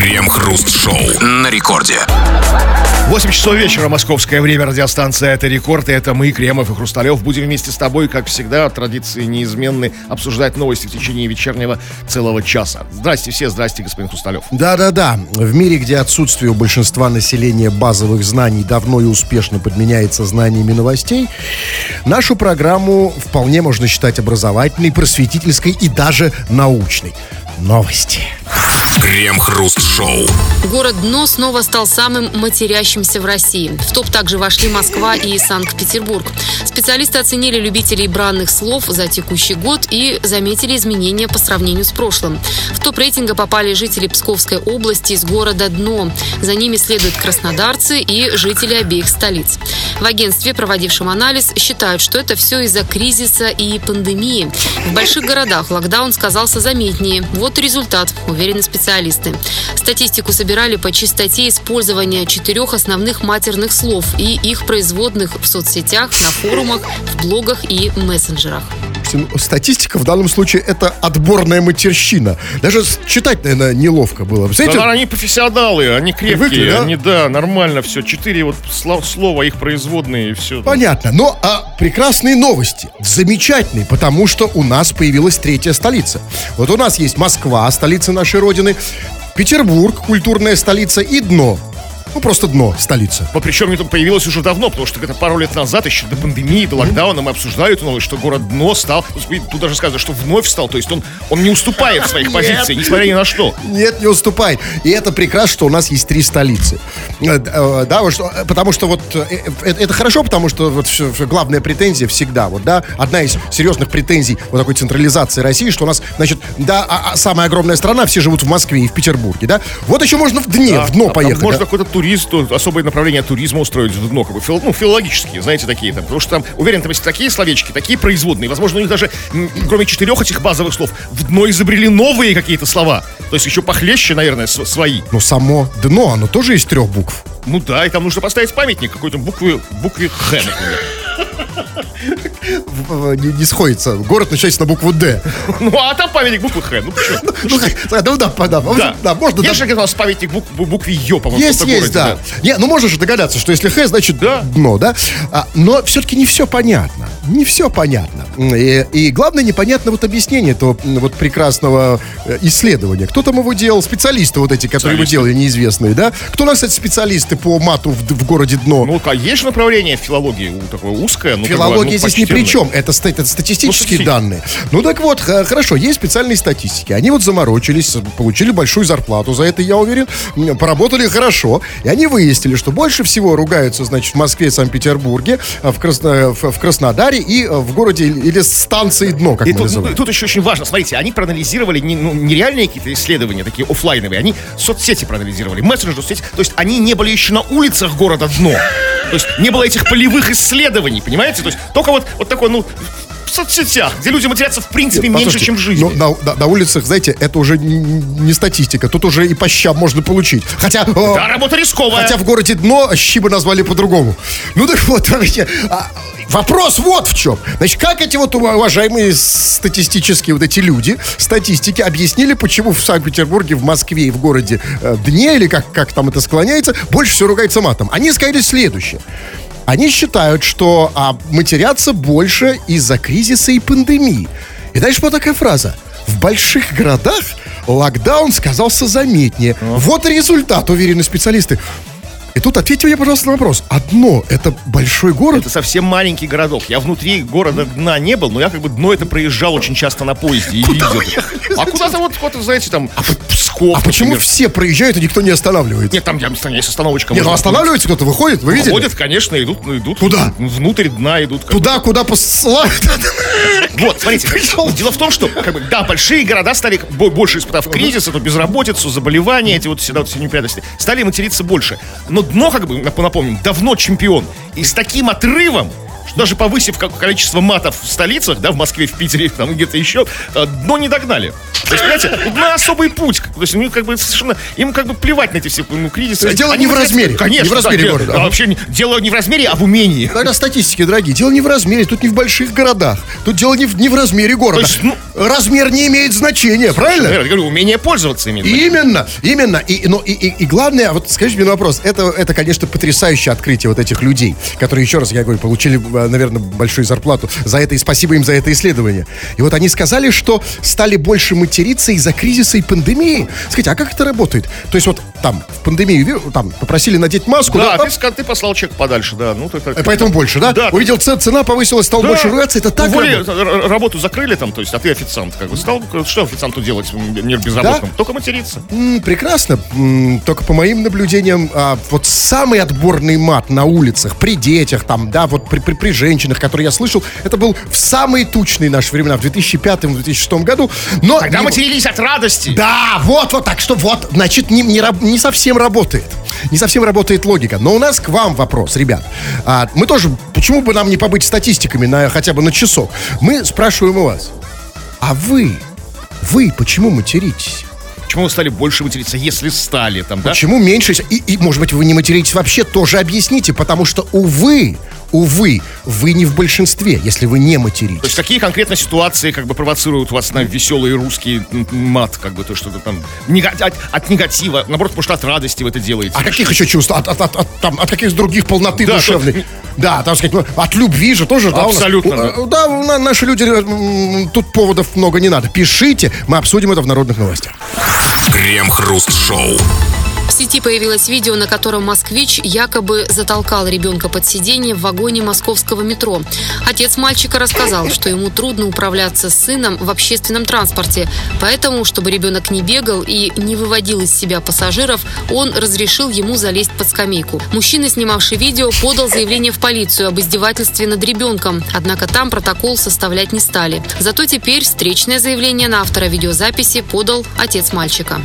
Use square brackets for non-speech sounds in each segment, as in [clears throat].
Крем-хруст-шоу на рекорде. 8 часов вечера, московское время, радиостанция «Это рекорд», и это мы, Кремов и Хрусталев. Будем вместе с тобой, как всегда, традиции неизменны, обсуждать новости в течение вечернего целого часа. Здрасте все, здрасте, господин Хрусталев. Да-да-да. В мире, где отсутствие у большинства населения базовых знаний давно и успешно подменяется знаниями новостей, нашу программу вполне можно считать образовательной, просветительской и даже научной. Новости. Крем-хруст-шоу. Город Дно снова стал самым матерящимся в России. В топ также вошли Москва и Санкт-Петербург. Специалисты оценили любителей бранных слов за текущий год и заметили изменения по сравнению с прошлым. В топ рейтинга попали жители Псковской области из города Дно. За ними следуют краснодарцы и жители обеих столиц. В агентстве, проводившем анализ, считают, что это все из-за кризиса и пандемии. В больших городах локдаун сказался заметнее. Вот и результат, уверены специалисты. Статистику собирали по частоте использования четырех основных матерных слов и их производных в соцсетях, на форумах, в блогах и мессенджерах. Статистика в данном случае это отборная матерщина. Даже читать, наверное, неловко было. Знаете, да, они профессионалы, они крепкие, Привыкли, да? они, да, нормально все. Четыре вот слов, слова, их производные и все. Понятно. Но а прекрасные новости. Замечательные, потому что у нас появилась третья столица. Вот у нас есть Москва, столица нашей родины, Петербург, культурная столица и Дно, ну, просто дно, столица. Но причем это появилось уже давно, потому что это пару лет назад, еще до пандемии, до локдауна, мы обсуждали эту новость, что город дно стал, тут даже сказано, что вновь стал, то есть он, он не уступает в своих позициях, несмотря ни на что. Нет, не уступает. И это прекрасно, что у нас есть три столицы. Э, э, да, вот что, потому что вот э, это хорошо, потому что вот главная претензия всегда, вот, да, одна из серьезных претензий вот такой централизации России, что у нас, значит, да, а, а самая огромная страна, все живут в Москве и в Петербурге, да, вот еще можно в дне, в дно а, поехать. Можно какой-то турист, особое направление туризма устроить в дно, как бы, фил, ну, филологические, знаете, такие там. Потому что там, уверен, там есть такие словечки, такие производные. Возможно, у них даже, кроме четырех этих базовых слов, в дно изобрели новые какие-то слова. То есть еще похлеще, наверное, свои. Но само дно, оно тоже из трех букв. Ну да, и там нужно поставить памятник какой-то буквы, букве Х, например не, не сходится. Город начинается на букву Д. Ну, а там памятник буквы Х. Ну, почему? Ну, да, да, да, да, да, можно. Есть же нас памятник букве Ё, по-моему, Есть, есть, да. Не, ну, можешь догадаться, что если Х, значит дно, да? А, но все-таки не все понятно. Не все понятно. И, и главное, непонятно вот объяснение этого вот прекрасного э, исследования. Кто там его делал? Специалисты вот эти, которые его делали, неизвестные, да? Кто у нас, кстати, специалисты по мату в, в городе Дно? Ну, а есть направление филологии такое узкое? Ну, Филология здесь ни при чем. Это, это статистические ну, данные. Ну так вот, хорошо, есть специальные статистики. Они вот заморочились, получили большую зарплату за это, я уверен. Поработали хорошо. И они выяснили, что больше всего ругаются, значит, в Москве и Санкт-Петербурге, в, Красно, в, в Краснодаре и в городе или станции дно, как и мы тут, называем. Тут еще очень важно, смотрите, они проанализировали не, ну, нереальные какие-то исследования, такие офлайновые, они соцсети проанализировали, мессенджеры, соцсети. То есть они не были еще на улицах города дно. То есть не было этих полевых исследований, понимаете? То есть только вот, вот такой, ну, в соцсетях, где люди матерятся в принципе Нет, меньше, чем в жизни. Ну, на, на, на улицах, знаете, это уже не статистика. Тут уже и по щам можно получить. Хотя... Да, э, работа рисковая. Хотя в городе дно щи бы назвали по-другому. Ну так вот, вообще, а, вопрос вот в чем. Значит, как эти вот уважаемые статистические вот эти люди, статистики, объяснили, почему в Санкт-Петербурге, в Москве и в городе э, Дне, или как, как там это склоняется, больше всего ругается матом. Они сказали следующее. Они считают, что а, матерятся больше из-за кризиса и пандемии. И дальше вот такая фраза. В больших городах локдаун сказался заметнее. Вот результат, уверены специалисты. И тут ответьте мне, пожалуйста, на вопрос. Одно, это большой город? Это совсем маленький городок. Я внутри города дна не был, но я как бы дно это проезжал очень часто на поезде и видел. А куда-то вот, вот, знаете, там, а, Псков, А почему все проезжают и никто не останавливается? Нет, там есть остановочка. Нет, ну останавливается кто-то, выходит, вы видели? Выходит, конечно, идут, ну, идут. Куда? Внутрь дна идут. Туда, куда посылают. Вот, смотрите, [laughs] дело в том, что, как бы, да, большие города стали, больше испытав кризис, эту безработицу, заболевания, эти вот всегда вот все неприятности, стали материться больше. Но дно, как бы, напомним, давно чемпион. И с таким отрывом что даже повысив количество матов в столицах, да, в Москве, в Питере, там где-то еще, э, дно не догнали. То есть, понимаете, на особый путь. То есть, ну, как бы совершенно, им как бы плевать на эти все ну, кризисы. То есть дело Они не в размере, Конечно. не в размере да, города. да, вообще не- дело не в размере, а в умении. Тогда статистики, дорогие, дело не в размере, тут не в больших городах. Тут дело не в, не в размере города. То есть, ну- Размер не имеет значения, правильно? Я говорю, умение пользоваться именно. Именно, именно. И, но, и, и, и главное, вот скажите мне на вопрос, это, это, конечно, потрясающее открытие вот этих людей, которые, еще раз я говорю, получили, э, наверное, большую зарплату за это, и спасибо им за это исследование. И вот они сказали, что стали больше материться из-за кризиса и пандемии. Скажите, а как это работает? То есть вот там, в пандемию, там, попросили надеть маску, Да, да, ты, ты послал человек подальше, да. Ну, ты, э, поэтому больше, да? Да. Увидел, ц- цена повысилась, стал Да. больше ругаться, это так Уволи- работает? р- работу закрыли там, то есть, а ты официант, как бы стал, что официанту делать, не безработным? Только материться. М, Прекрасно. М, Только по моим наблюдениям, а, вот самый отборный мат на улицах, при детях, там, да, вот при, при, при женщинах, который я слышал, это был в самые тучные наши времена, в 2005-2006 году. Но Когда не- матерились от радости. Да, вот, вот, так что вот, значит, не, не, не совсем работает. Не совсем работает логика. Но у нас к вам вопрос, ребят. А, мы тоже, почему бы нам не побыть статистиками на, хотя бы на часок? Мы спрашиваем у вас, а вы, вы почему материтесь? Почему вы стали больше материться, если стали там, да? Почему меньше? И, и, может быть, вы не материтесь вообще, тоже объясните, потому что, увы, увы, вы не в большинстве, если вы не То материтесь. есть какие конкретно ситуации как бы провоцируют вас на веселый русский мат, как бы то что-то там от, от негатива, наоборот, может от радости вы это делаете. А каких еще чувств? От, от, от, от, там, от каких других полноты Да, душевной? тут- Да, так сказать, ну, от любви же тоже, да? у нас- Абсолютно, у- Да, на- наши люди, м, тут поводов много не надо. Пишите, мы обсудим это в народных новостях. Крем-хруст-шоу. В сети появилось видео, на котором москвич якобы затолкал ребенка под сиденье в вагоне московского метро. Отец мальчика рассказал, что ему трудно управляться с сыном в общественном транспорте, поэтому, чтобы ребенок не бегал и не выводил из себя пассажиров, он разрешил ему залезть под скамейку. Мужчина, снимавший видео, подал заявление в полицию об издевательстве над ребенком, однако там протокол составлять не стали. Зато теперь встречное заявление на автора видеозаписи подал отец мальчика.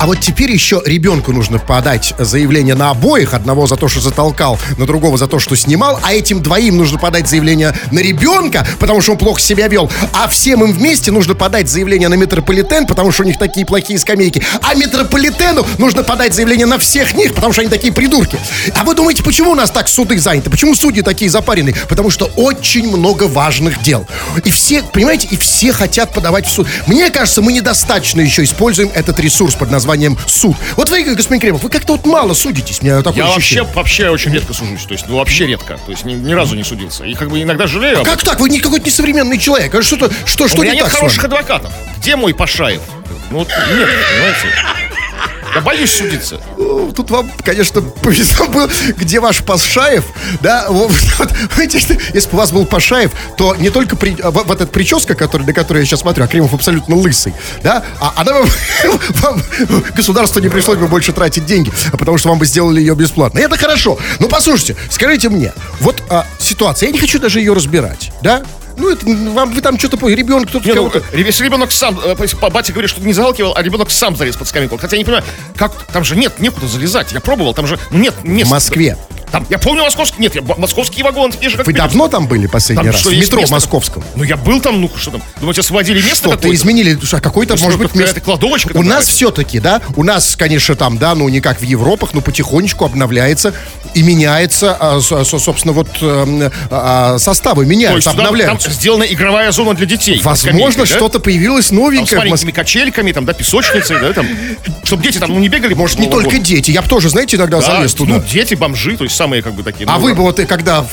А вот теперь еще ребенку нужно подать заявление на обоих. Одного за то, что затолкал, на другого за то, что снимал. А этим двоим нужно подать заявление на ребенка, потому что он плохо себя вел. А всем им вместе нужно подать заявление на метрополитен, потому что у них такие плохие скамейки. А метрополитену нужно подать заявление на всех них, потому что они такие придурки. А вы думаете, почему у нас так суды заняты? Почему судьи такие запаренные? Потому что очень много важных дел. И все, понимаете, и все хотят подавать в суд. Мне кажется, мы недостаточно еще используем этот ресурс под названием суд. Вот вы, господин Кремов, вы как-то вот мало судитесь, у меня такое Я вообще, ощущение. вообще очень редко сужусь, то есть, ну, вообще редко, то есть, ни, ни разу не судился. И как бы иногда жалею. об Как так? Вы не какой-то несовременный человек. А Что-то, что, У что меня не нет так хороших адвокатов. Где мой Пашаев? Ну, вот нет, понимаете? Я боюсь судиться. Ну, Тут вам, конечно, повезло было, где ваш Пашаев, да, [laughs] вот, если бы у вас был Пашаев, то не только при, вот, эта прическа, который, на которую я сейчас смотрю, а Кремов абсолютно лысый, да, а она вам, [laughs] вам- государство не пришлось бы больше тратить деньги, а потому что вам бы сделали ее бесплатно. И это хорошо. Ну, послушайте, скажите мне, вот а, ситуация, я не хочу даже ее разбирать, да, ну, это, вам, вы там что-то поняли, ребенок кто-то Не, ну, э, если ребенок сам, э, па- батя говорит, что не залкивал, а ребенок сам залез под скамейку. Хотя я не понимаю, как там же нет, некуда залезать. Я пробовал, там же ну, нет места. В Москве. Там, я помню московский, нет, я, московские вагоны, такие же, как Вы давно там были последний Там раз? что, в метро место? московском. Ну, я был там, ну, что там, думаете, освободили место Что-то какое-то? изменили, а какой-то, Ну, может что, быть, место. кладовочка У там нас все-таки, да, у нас, конечно, там, да, ну не как в Европах, но потихонечку обновляется и меняется, а, со- собственно, вот эм, а, составы То меняются, есть туда- там обновляются. сделана игровая зона для детей. Возможно, да? что-то появилось Там с новенькое маленькими качельками, там, да, песочницей, да, там, чтобы дети там, ну, не бегали. Может, не только дети. Я бы тоже, знаете, иногда Да, залез туда. Ну, дети, бомжи, то есть самые, как бы, такие. а ну, вы бы вот и когда... в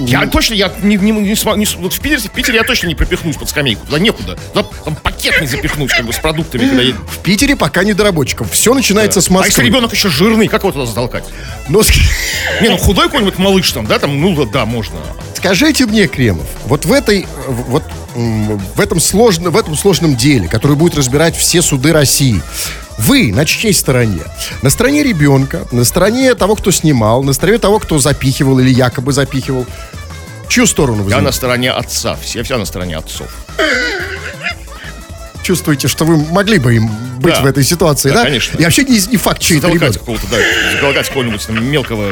Я точно, я не, не, не сма- не вот в, Питере, в Питере я точно не пропихнусь под скамейку. Туда некуда. Туда там пакет не запихнуть, как бы, с продуктами, когда едет. В Питере пока не до рабочиков. Все начинается с А если Москвы. ребенок еще жирный, как его туда затолкать? Ск- Не, ну худой какой-нибудь малыш там, да, там, ну да, да, можно. Скажите мне, Кремов, вот в этой, э, вот в этом сложном, в этом сложном деле, который будет разбирать все суды России, вы на чьей стороне? На стороне ребенка, на стороне того, кто снимал, на стороне того, кто запихивал или якобы запихивал. Чью сторону вы Я на стороне отца, все, вся на стороне отцов. чувствуете, что вы могли бы им быть Да. в этой ситуации, да? Да, конечно. И вообще не, не факт, чей это ребенок. какого-то, да, затолкать какого-нибудь там мелкого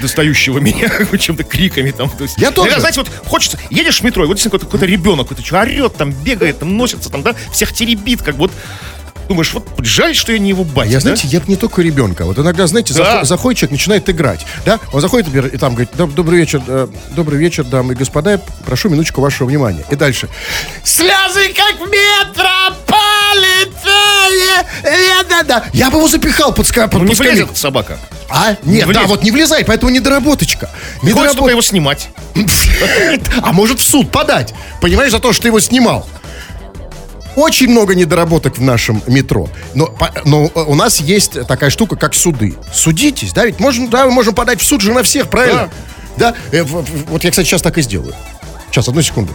достающего меня [laughs] чем-то криками там. То есть, Я тоже. иногда, знаете, вот хочется, едешь в метро, и вот действительно какой-то, какой-то ребенок, какой-то что орет, там бегает, там носится, там, да, всех теребит, как вот думаешь, вот жаль, что я не его батя, Я, да? знаете, я не только ребенка. Вот иногда, знаете, Да. заход- заходит человек, начинает играть. Да? Он заходит например, и там говорит, «Доб- добрый вечер, э, добрый вечер, дамы и господа, прошу минуточку вашего внимания. И дальше. Слезы, как метрополитене. э, да-да». Я бы его запихал под, ска- под, Ну, не под скамейку. влезет собака. А? Нет, да, влезет. вот не влезает, поэтому недоработочка. Недоработ- его снимать. [laughs] А может в суд подать, понимаешь, за то, что ты его снимал. Очень много недоработок в нашем метро. Но, по- но э, у нас есть такая штука, как суды. Судитесь, да? Ведь можно, да, мы можем подать в суд же на всех, правильно? Да. Э, в- в- вот я, кстати, сейчас так и сделаю. Сейчас, одну секунду.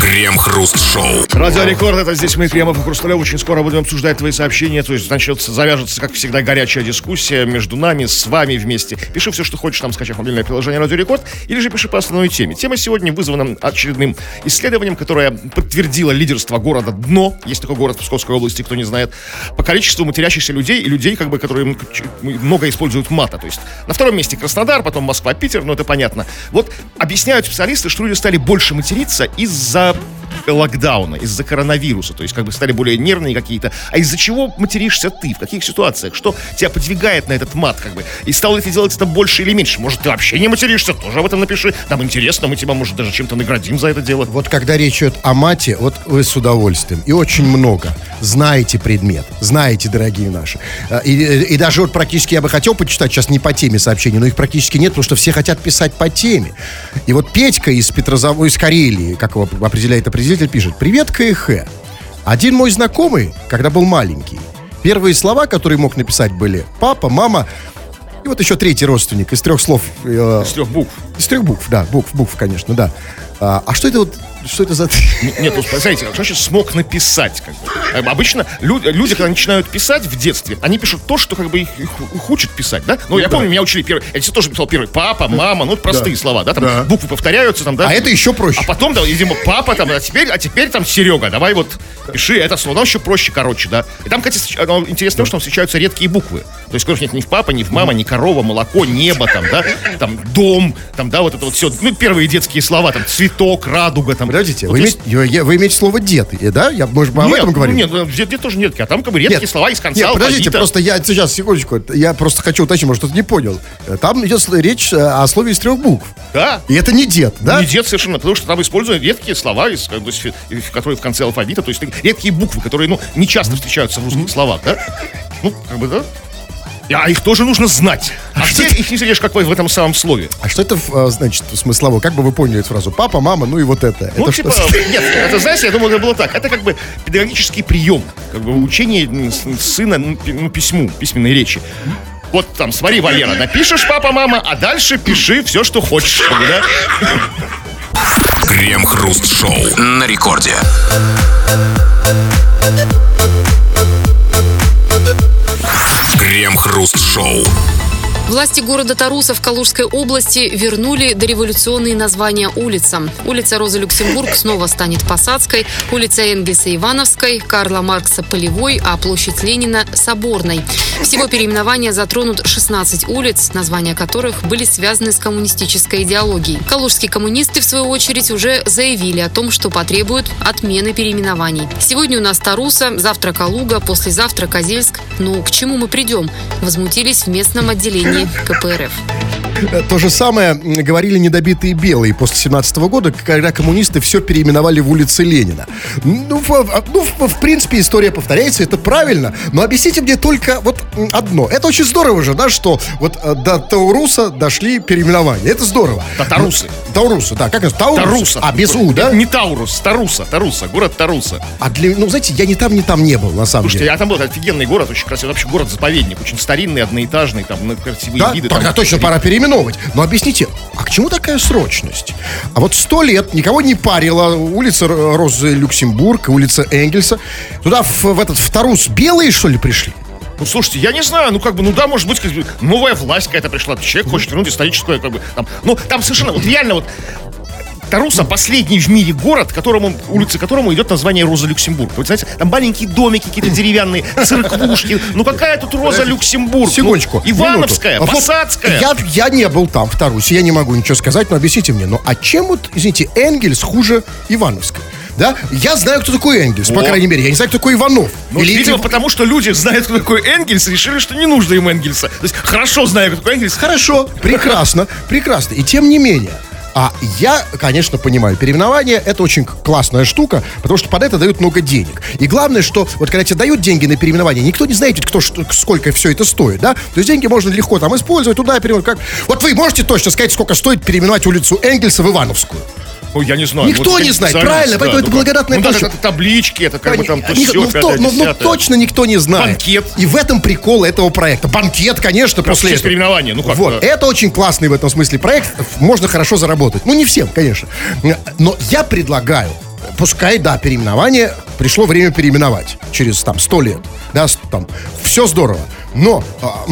Крем-хруст-шоу. Радио Рекорд, это здесь мы, Кремов и Хрусталев. Очень скоро будем обсуждать твои сообщения. То есть, значит, завяжется, как всегда, горячая дискуссия между нами, с вами вместе. Пиши все, что хочешь, там, скачав мобильное приложение Радио Рекорд, или же пиши по основной теме. Тема сегодня вызвана очередным исследованием, которое подтвердило лидерство города Дно. Есть такой город в Псковской области, кто не знает. По количеству матерящихся людей и людей, как бы, которые много используют мата. То есть, на втором месте Краснодар, потом Москва, Питер, ну, это понятно. Вот объясняют специалисты, что люди стали больше материться из-за локдауна, из-за коронавируса, то есть как бы стали более нервные какие-то. А из-за чего материшься ты? В каких ситуациях? Что тебя подвигает на этот мат, как бы? И стал ли ты делать это больше или меньше? Может, ты вообще не материшься? Тоже об этом напиши. Нам интересно, мы тебя, может, даже чем-то наградим за это дело. Вот когда речь идет о мате, вот вы с удовольствием, и очень много, знаете предмет, знаете, дорогие наши. А, И, и даже вот практически я бы хотел почитать, сейчас не по теме сообщений, но их практически нет, потому что все хотят писать по теме. И вот Петька из Петрозаводска, из Карелии, как его определяет определитель, пишет, «Привет, КХ. Один мой знакомый, когда был маленький, первые слова, которые мог написать, были «папа», «мама», и вот еще третий родственник из трех слов. э, С трех букв. Из трех букв, да, букв, букв, конечно, да. А, а что это вот, что это за... Нет, ну, смотрите, что значит смог написать? Как бы? Э, Обычно лю- люди, когда начинают писать в детстве, они пишут то, что как бы их, их, их учат писать, да? Ну, я помню, меня учили первый, я тоже писал первый папа, мама, ну, простые слова, да, там Да. буквы повторяются, там, да? А это еще проще. А потом, да, видимо, папа там, а теперь, а теперь там Серега, давай вот пиши это слово, оно еще проще, короче, да. И там, кстати, интересно, тем, что там встречаются редкие буквы. То есть, конечно, нет ни в папа, ни в мама, ни корова, молоко, небо, там, да, там, дом, там, да, вот это вот все, ну, первые детские слова, там, цветок, радуга, там. Подождите, Вот вы, есть- имеете, я- вы имеете слово «дед», э, да? Я, может, мы об Нет, этом ну, говорим? Нет, ну, где, где тоже нет, а там как бы редкие слова из конца Нет, подождите, алфавита. просто я сейчас, секундочку, я просто хочу уточнить, может, кто-то не понял. Э, Там идет речь э, о слове из трех букв. Да. И это не дед, да? Не дед совершенно, потому что там используют редкие слова, из, как бы, и- которые в конце алфавита, то есть редкие буквы, которые, ну, не часто встречаются в русских словах, да? Ну, как бы, да? А их тоже нужно знать. А где их не встретишь, как в этом самом слове? А что это, э, значит, смыслово? Как бы вы поняли эту фразу? Папа, мама, ну и вот это. Ну, это типа, что? нет, это, знаете, я думал, это было так. Это как бы педагогический прием, как бы учение сына ну, ну, письму, письменной речи. Вот там, смотри, Валера, напишешь папа, мама, а дальше пиши все, что хочешь. да? Крем-хруст-шоу на рекорде. Крем-хруст-шоу. Власти города Таруса в Калужской области вернули дореволюционные названия улицам. Улица Розы Люксембург снова станет Посадской, улица Энгельса Ивановской, Карла Маркса Полевой, а площадь Ленина Соборной. Всего переименования затронут 16 улиц, названия которых были связаны с коммунистической идеологией. Калужские коммунисты, в свою очередь, уже заявили о том, что потребуют отмены переименований. Сегодня у нас Таруса, завтра Калуга, послезавтра Козельск. Ну, к чему мы придем? Возмутились в местном отделении КПРФ. Э, То же самое говорили недобитые белые после 17 года, когда коммунисты все переименовали в улице Ленина. Ну, в, ну, в- в принципе, история повторяется, это правильно. Но объясните мне только вот одно. Это очень здорово же, да, что вот э, до Тауруса дошли переименования. Это здорово. Татарусы. Ну, Таурусы, да. Как это? Таурус? Таруса. А, без У, да? Не Таурус, Таруса, Таруса, город Таруса. А для, ну, знаете, я ни там, ни там не был, на самом Слушайте, деле. я там был, офигенный город, очень красивый, вообще город-заповедник, очень старинный, одноэтажный, там, ну, красивые Да, виды. тогда там. точно пора переименовывать. Но объясните, а к чему такая срочность? А вот сто лет никого не парила улица Розы Люксембург, улица Энгельса. Туда в, в этот в Тарус белые, что ли, пришли? Ну, слушайте, я не знаю, ну, как бы, ну, да, может быть, как бы, новая власть какая-то пришла, человек хочет вернуть историческую, как бы, там, ну, там совершенно, вот реально вот, Таруса последний в мире город, которому, улица которому идет название Роза Люксембург. Вы знаете, там маленькие домики какие-то деревянные, церквушки. Ну какая тут Роза Люксембург? Секундочку. Ну, Ивановская, минуту. А вот Посадская. Я, я не был там, в Тарусе, я не могу ничего сказать, но объясните мне, ну а чем вот, извините, Энгельс хуже Ивановской? Да? Я знаю, кто такой Энгельс, по О. крайней мере. Я не знаю, кто такой Иванов. Ну, Или- видимо, потому что люди знают, кто такой Энгельс, решили, что не нужно им Энгельса. То есть хорошо знаю, кто такой Энгельс. Хорошо, прекрасно, прекрасно. И тем не менее, а я, конечно, понимаю, переименование это очень классная штука, потому что под это дают много денег. И главное, что вот когда тебе дают деньги на переименование, никто не знает, кто, что- сколько все это стоит, да? То есть деньги можно легко там использовать, туда переименовать. Как... Вот вы можете точно сказать, сколько стоит переименовать улицу Энгельса в Ивановскую? Ой, я не знаю. Никто Вот не знает, правильно, поэтому это благодатная ну, да, это таблички, это как бы там то ну, то- пятое, ну, ну, точно никто не знает. Банкет. И в этом прикол этого проекта. Банкет, конечно, после этого. ну как, Вот, да. это очень классный в этом смысле проект. Можно хорошо заработать. Ну, не всем, конечно. Но я предлагаю, пускай, да, переименование, пришло время переименовать через там 100 лет. Да, там, все здорово. Но а,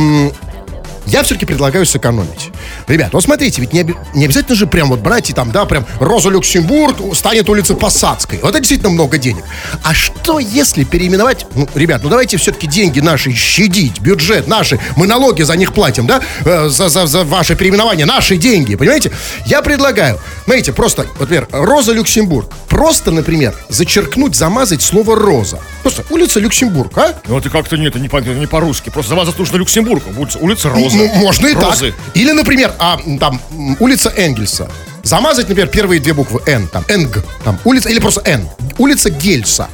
я все-таки предлагаю сэкономить. Ребят, вот смотрите, ведь не, оби- не обязательно же прям вот брать и там, да, прям Роза Люксембург станет улица Посадской. Вот это действительно много денег. А что если переименовать, ну, ребят, ну давайте все-таки деньги наши щадить, бюджет наши, мы налоги за них платим, да, Э, за, за, за ваше переименование, наши деньги, понимаете? Я предлагаю, смотрите, просто, вот, например, Роза Люксембург, просто, например, зачеркнуть, замазать слово Роза. Просто улица Люксембург, а? Ну это как-то нет, это не, по- не по-русски. Просто замазать нужно Люксембург. Улица Роза. Ну, можно и Розы. так. Или, например, а, там улица Энгельса. Замазать, например, первые две буквы Н, там, Энг, там, улица, или просто Н. Улица Гельса.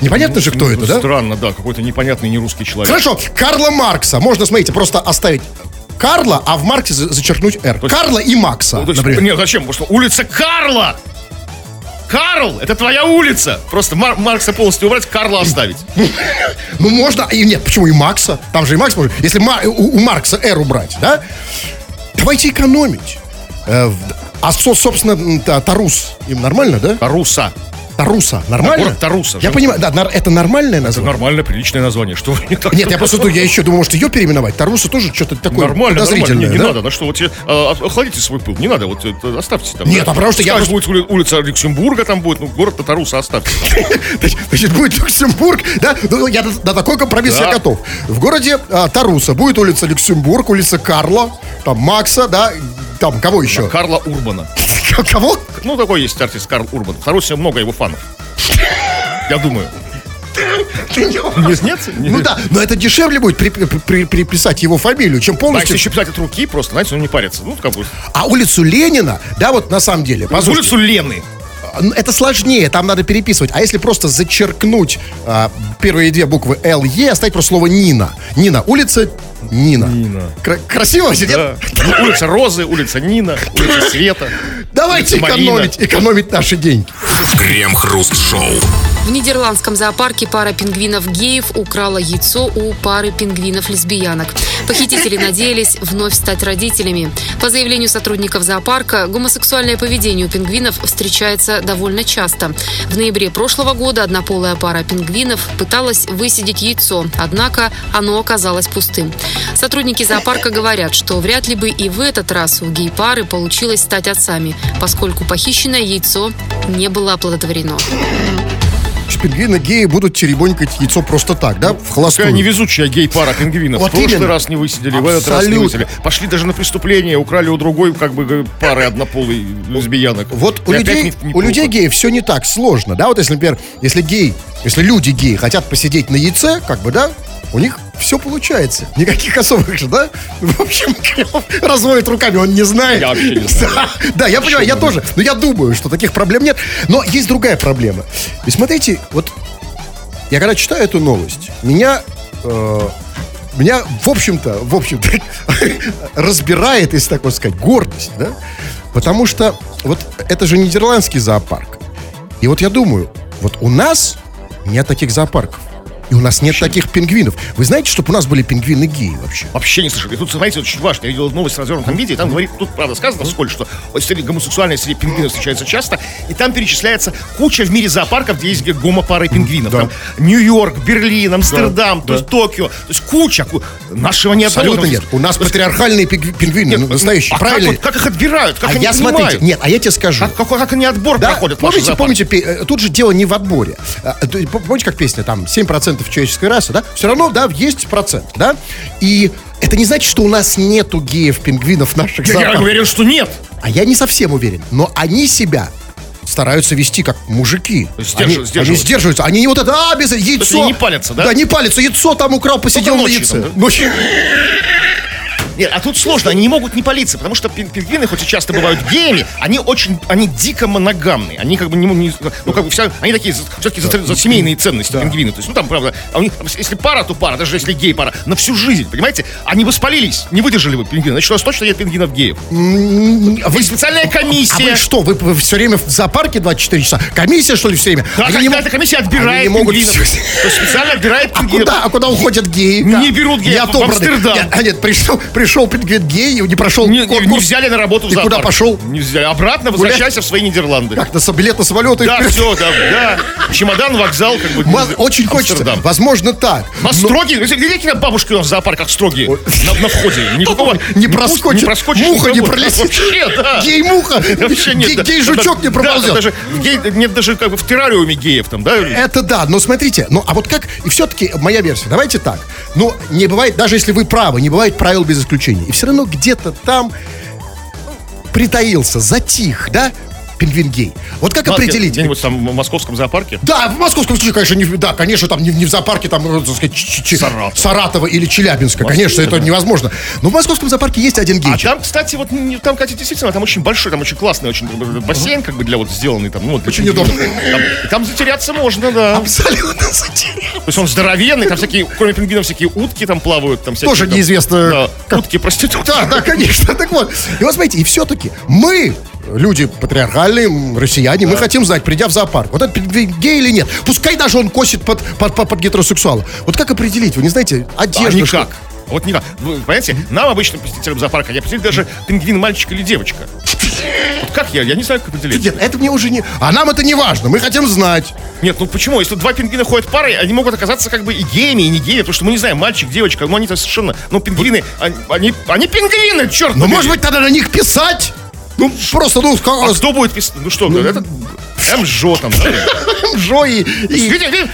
Непонятно же, кто Ну, это, да? Странно, да, какой-то непонятный нерусский человек. Хорошо, Карла Маркса. Можно, смотрите, просто оставить Карла, а в Марксе за- зачеркнуть Р. Карла и Макса, Ну, есть, например. нет, зачем? Потому что улица Карла! Карл, это твоя улица. Просто Мар- Маркса полностью убрать, Карла оставить. [laughs] Ну, можно, и нет, почему и Макса? Там же и Макс может. Если у, у Маркса R убрать, да? Давайте экономить. Э, в- а, со- собственно, м, та- Тарус, им нормально, да? Таруса. Таруса, нормально? город Таруса, Я понимаю, да, это нормальное Это название? нормальное, приличное название. Что вы не так? Нет, я просто я еще думаю, может, ее переименовать. Таруса тоже что-то такое Нормально, нормально. подозрительное, Не, не да? надо, да что, вот тебе, а, охладите свой пыл. Не надо, вот это, оставьте там. Нет, да. а потому что я будет ули- улица Люксембурга там будет, ну, город Таруса оставьте. [laughs] Значит, будет Люксембург, да? Ну, я на, на такой компромисс я готов. В городе а, Таруса будет улица Люксембург, улица Карла, там Макса, да, там кого еще? Карла Урбана. [laughs] Кого? Ну, такой есть артист Карл Урбан. В Тарусе много его фанов. Я думаю. Нет, нет? Ну да, но это дешевле будет при- при- при- приписать его фамилию, чем полностью. еще писать от руки, просто, знаете, ну не париться. Ну, как бы. А улицу Ленина, да, вот на самом деле, Улицу Лены. Это сложнее, там надо переписывать. А если просто зачеркнуть а, первые две буквы Л, Е, оставить просто слово Нина. Нина. Улица Нина. Нина. Кра- красиво сидит? Да. Ну, Улица Розы, улица Нина, улица Света. Давайте Улица Марина. экономить, экономить наши деньги. Крем-хруст-шоу. В нидерландском зоопарке пара пингвинов-геев украла яйцо у пары пингвинов-лесбиянок. Похитители [laughs] надеялись вновь стать родителями. По заявлению сотрудников зоопарка, гомосексуальное поведение у пингвинов встречается довольно часто. В ноябре прошлого года однополая пара пингвинов пыталась высидеть яйцо, однако оно оказалось пустым. Сотрудники зоопарка [laughs] говорят, что вряд ли бы и в этот раз у гей-пары получилось стать отцами, поскольку похищенное яйцо не было оплодотворено. Пингвины геи будут теребонькать яйцо просто так, да, в Какая холостую. невезучая гей-пара пингвинов. Вот в прошлый именно. раз не высидели, в этот раз не Абсолютно. высидели. Пошли даже на преступление, украли у другой как бы пары однополой лесбиянок. Вот у И людей, не- у неплохо. людей геев все не так сложно, да, вот если, например, если гей, если люди геи хотят посидеть на яйце, как бы, да, у них все получается. Никаких особых же, да? В общем, разводит руками, он не знает. Я вообще не знаю. Да, да, я понимаю, я тоже. Но я думаю, что таких проблем нет. Но есть другая проблема. И смотрите, вот я когда читаю эту новость, меня э, меня, в общем-то, в общем-то, [laughs] разбирает, если так можно сказать, гордость, да? Потому что вот это же нидерландский зоопарк. И вот я думаю, вот у нас нет таких зоопарков. И у нас нет таких пингвинов. Вы знаете, чтобы у нас были пингвины геи вообще? Вообще не слышал. И тут, знаете, очень важно. Я видел новость в развернутом виде, и там говорит, тут, правда, сказано вскользь, что среди гомосексуальной среди пингвинов встречается часто, и там перечисляется куча в мире зоопарков, где есть гомопары пингвинов. Там Нью-Йорк, Берлин, Амстердам, то есть Токио. То есть куча. ку- Нашего не Абсолютно нет. У нас патриархальные пингви- пингвины, ну, настоящие, а как, правильные. вот- как их отбирают? Как а они я, принимают? смотрите, нет, а я тебе скажу. Как, какой- как они отбор Да, проходят? помните, помните, э, тут же дело не в отборе. А, Помните, как песня, там, 7% человеческой расы, да? Все равно, да, есть процент, да? И это не значит, что у нас нету геев-пингвинов наших Я, я уверен, что нет. А я не совсем уверен. Но они себя стараются вести как мужики. есть они, сдерживают- они сдерживаются. сдерживаются. Они не вот это, а, без яйцо. они не палятся, да? Да, не палятся. Яйцо там украл, посидел на ночью яйце. там, да? Ночью. Нет, а тут сложно, они не могут не палиться, потому что пин- пингвины, хоть и часто бывают геями, они очень, они дико моногамные. Они как бы не, не- ну как бы вся, они такие все-таки за, за семейные ценности пингвины. То есть, ну там, правда, а у них, если пара, то пара, даже если гей пара, на всю жизнь, понимаете? Они бы спалились, не выдержали бы пингвины. Значит, у нас точно нет пингвинов геев. Вы специальная А комиссия. вы что, вы, все время в зоопарке 24 часа? Комиссия, что ли, все время? Да, Они не эта комиссия отбирает Они не могут пингвинов. всё- То есть специально отбирает А пингвинов. куда, а куда уходят геи? Не берут геев, Не в. Амстердам. Нет, а нет, пришел, пришел пингвин гей, не прошел Не, не- не конкурс. взяли на работу в И куда зоопарк. пошел? Не взяли. Обратно возвращайся в свои Нидерланды. Как, на билет на самолет? Да, все, да, [laughs] да. Чемодан, вокзал, как бы. Ма- Очень хочется. Амстердам. Возможно, так. Нас строгие, видите, как бабушки у нас в зоопарках строгие на, на входе. [laughs] Никакого Не проскочит, проскочишь муха не пролетит. [laughs] Вообще, да. Гей-муха, Вообще нет. да. гей-жучок Да, не проползет. даже гей- нет даже как бы в террариуме геев там, да? Это да, но смотрите, ну а вот как, и все-таки моя версия, давайте так, ну не бывает, даже если вы правы, не бывает правил без исключения, и все равно где-то там притаился, затих, да, пингвин гей. Вот как определить? Где-нибудь там в московском зоопарке? Да, в московском случае, конечно, не, да, конечно, там не, в- не в зоопарке, там, э, так сказать, Ч- Ч- Саратов. Саратова или Челябинска, конечно, это невозможно. Но в московском зоопарке есть один А гейчик. там, кстати, вот там, кстати, действительно, там очень большой, там очень классный, очень бассейн, как бы для вот сделанный там, ну вот. Очень удобно. Там, там затеряться можно, да. Абсолютно затерял. То есть он здоровенный, там всякие, кроме пингвинов, всякие утки там плавают, там всякие. Тоже там, неизвестно, да, как- утки проститутки. Да, да, конечно. Так вот. И вот смотрите, и все-таки мы, люди патриархальные, россияне, мы хотим знать, придя в зоопарк, вот пингвин гей или нет. Пускай даже он косит под, под, под, под гетеросексуала. Вот как определить? Вы не знаете, А одежда. что- никак. Вот никак. Вы понимаете, нам, обычным посетителям зоопарка, не определить даже пингвин мальчик или девочка. Вот как я? Я не знаю, как определить. Нет, это мне уже не... А нам это не важно, мы хотим знать. Нет, ну почему? Если два пингвина ходят парой, они могут оказаться как бы и геями, и не геями, потому что мы не знаем, мальчик, девочка, ну они-то совершенно... Ну, пингвины, они, они, они пингвины, черт Ну, может быть, тогда на них писать? Ну, просто, ну, А как... кто будет писать? Ну что, это МЖО там, да? [laughs] Жо и...